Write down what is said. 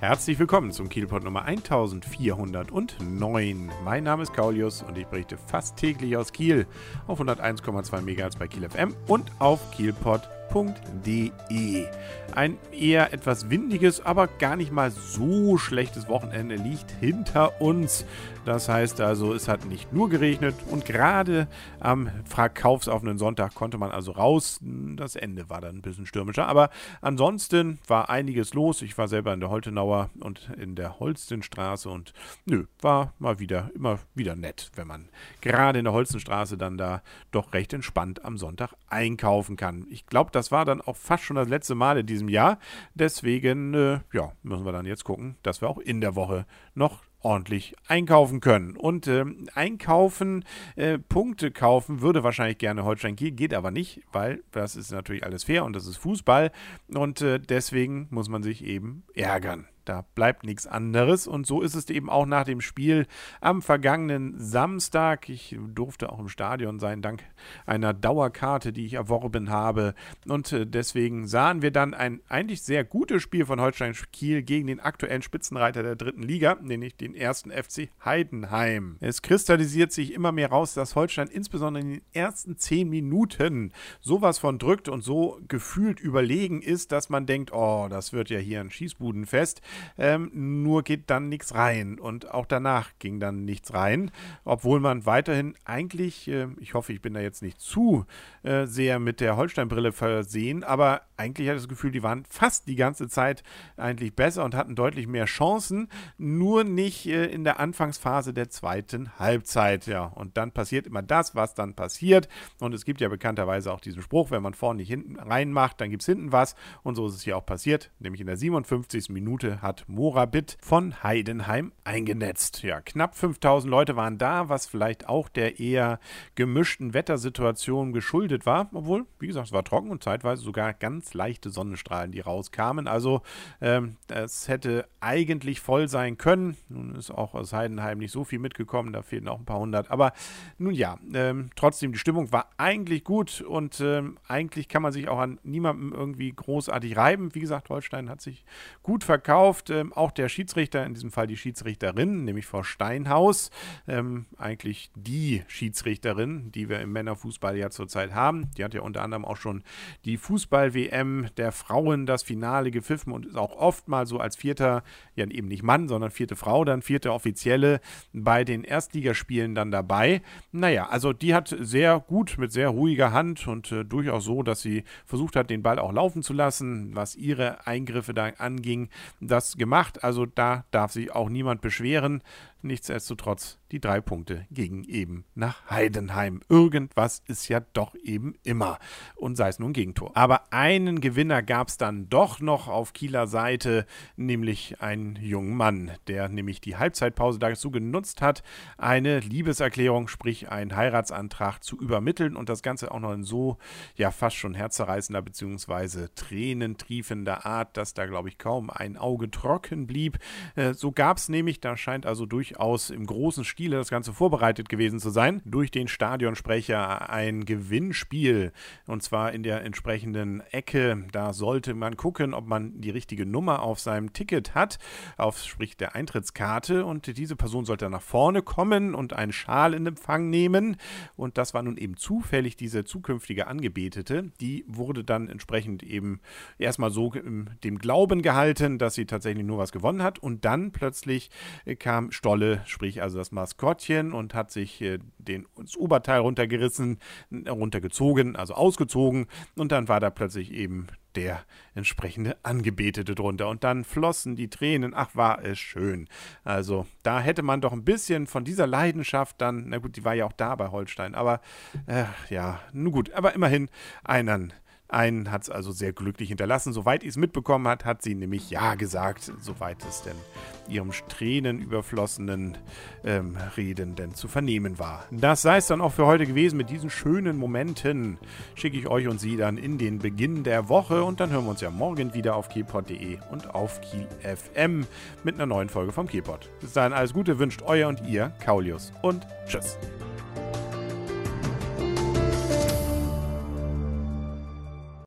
Herzlich willkommen zum Kielpot Nummer 1409. Mein Name ist Kaulius und ich berichte fast täglich aus Kiel auf 101,2 MHz bei Kiel FM und auf kielpot.de www.wetterfm.de. Ein eher etwas windiges, aber gar nicht mal so schlechtes Wochenende liegt hinter uns. Das heißt also, es hat nicht nur geregnet und gerade am verkaufsoffenen Sonntag konnte man also raus. Das Ende war dann ein bisschen stürmischer, aber ansonsten war einiges los. Ich war selber in der Holtenauer und in der Holstenstraße und nö, war mal wieder immer wieder nett, wenn man gerade in der Holstenstraße dann da doch recht entspannt am Sonntag einkaufen kann. Ich glaube, das war dann auch fast schon das letzte Mal in diesem Jahr. Deswegen, äh, ja, müssen wir dann jetzt gucken, dass wir auch in der Woche noch ordentlich einkaufen können. Und äh, einkaufen, äh, Punkte kaufen würde wahrscheinlich gerne Holstein Kiel, geht aber nicht, weil das ist natürlich alles fair und das ist Fußball und äh, deswegen muss man sich eben ärgern. Da bleibt nichts anderes. Und so ist es eben auch nach dem Spiel am vergangenen Samstag. Ich durfte auch im Stadion sein, dank einer Dauerkarte, die ich erworben habe. Und äh, deswegen sahen wir dann ein eigentlich sehr gutes Spiel von Holstein Kiel gegen den aktuellen Spitzenreiter der dritten Liga, nämlich den ersten FC Heidenheim. Es kristallisiert sich immer mehr raus, dass Holstein insbesondere in den ersten zehn Minuten sowas von drückt und so gefühlt überlegen ist, dass man denkt, oh, das wird ja hier ein Schießbudenfest. Ähm, nur geht dann nichts rein. Und auch danach ging dann nichts rein. Obwohl man weiterhin eigentlich, äh, ich hoffe, ich bin da jetzt nicht zu äh, sehr mit der Holstein-Brille versehen, aber eigentlich hatte ich das Gefühl, die waren fast die ganze Zeit eigentlich besser und hatten deutlich mehr Chancen. Nur nicht äh, in der Anfangsphase der zweiten Halbzeit. Ja, und dann passiert immer das, was dann passiert. Und es gibt ja bekannterweise auch diesen Spruch, wenn man vorne nicht hinten reinmacht, dann gibt es hinten was. Und so ist es hier auch passiert. Nämlich in der 57. Minute hat Morabit von Heidenheim eingenetzt. Ja, knapp 5000 Leute waren da, was vielleicht auch der eher gemischten Wettersituation geschuldet war. Obwohl, wie gesagt, es war trocken und zeitweise sogar ganz leichte Sonnenstrahlen, die rauskamen. Also, ähm, es hätte eigentlich voll sein können. Nun ist auch aus Heidenheim nicht so viel mitgekommen, da fehlen auch ein paar hundert. Aber nun ja, ähm, trotzdem, die Stimmung war eigentlich gut und ähm, eigentlich kann man sich auch an niemandem irgendwie großartig reiben. Wie gesagt, Holstein hat sich gut verkauft ähm, auch der Schiedsrichter, in diesem Fall die Schiedsrichterin, nämlich Frau Steinhaus, ähm, eigentlich die Schiedsrichterin, die wir im Männerfußball ja zurzeit haben. Die hat ja unter anderem auch schon die Fußball-WM der Frauen das Finale gepfiffen und ist auch oft mal so als vierter, ja eben nicht Mann, sondern vierte Frau, dann vierte Offizielle bei den Erstligaspielen dann dabei. Naja, also die hat sehr gut mit sehr ruhiger Hand und äh, durchaus so, dass sie versucht hat, den Ball auch laufen zu lassen, was ihre Eingriffe da anging. Das gemacht. Also da darf sich auch niemand beschweren. Nichtsdestotrotz die drei Punkte gegen eben nach Heidenheim. Irgendwas ist ja doch eben immer. Und sei es nur ein Gegentor. Aber einen Gewinner gab es dann doch noch auf Kieler Seite, nämlich einen jungen Mann, der nämlich die Halbzeitpause dazu genutzt hat, eine Liebeserklärung, sprich einen Heiratsantrag zu übermitteln und das Ganze auch noch in so, ja, fast schon herzzerreißender bzw. tränentriefender Art, dass da, glaube ich, kaum ein Auge trocken blieb. Äh, so gab es nämlich, da scheint also durch durchaus im großen Stile das Ganze vorbereitet gewesen zu sein. Durch den Stadionsprecher ein Gewinnspiel und zwar in der entsprechenden Ecke. Da sollte man gucken, ob man die richtige Nummer auf seinem Ticket hat, auf sprich der Eintrittskarte und diese Person sollte nach vorne kommen und einen Schal in Empfang nehmen und das war nun eben zufällig diese zukünftige Angebetete. Die wurde dann entsprechend eben erstmal so dem Glauben gehalten, dass sie tatsächlich nur was gewonnen hat und dann plötzlich kam Stoll Rolle, sprich also das Maskottchen und hat sich äh, den, das Oberteil runtergerissen, runtergezogen, also ausgezogen und dann war da plötzlich eben der entsprechende Angebetete drunter. Und dann flossen die Tränen. Ach, war es schön. Also, da hätte man doch ein bisschen von dieser Leidenschaft dann, na gut, die war ja auch da bei Holstein, aber äh, ja, nun gut, aber immerhin einen einen hat es also sehr glücklich hinterlassen. Soweit ich es mitbekommen hat, hat sie nämlich Ja gesagt, soweit es denn ihrem tränenüberflossenen ähm, Reden denn zu vernehmen war. Das sei es dann auch für heute gewesen. Mit diesen schönen Momenten schicke ich euch und Sie dann in den Beginn der Woche und dann hören wir uns ja morgen wieder auf kielpot.de und auf Kiel FM mit einer neuen Folge vom Kielpot. Bis dahin alles Gute wünscht euer und ihr Kaulius und tschüss.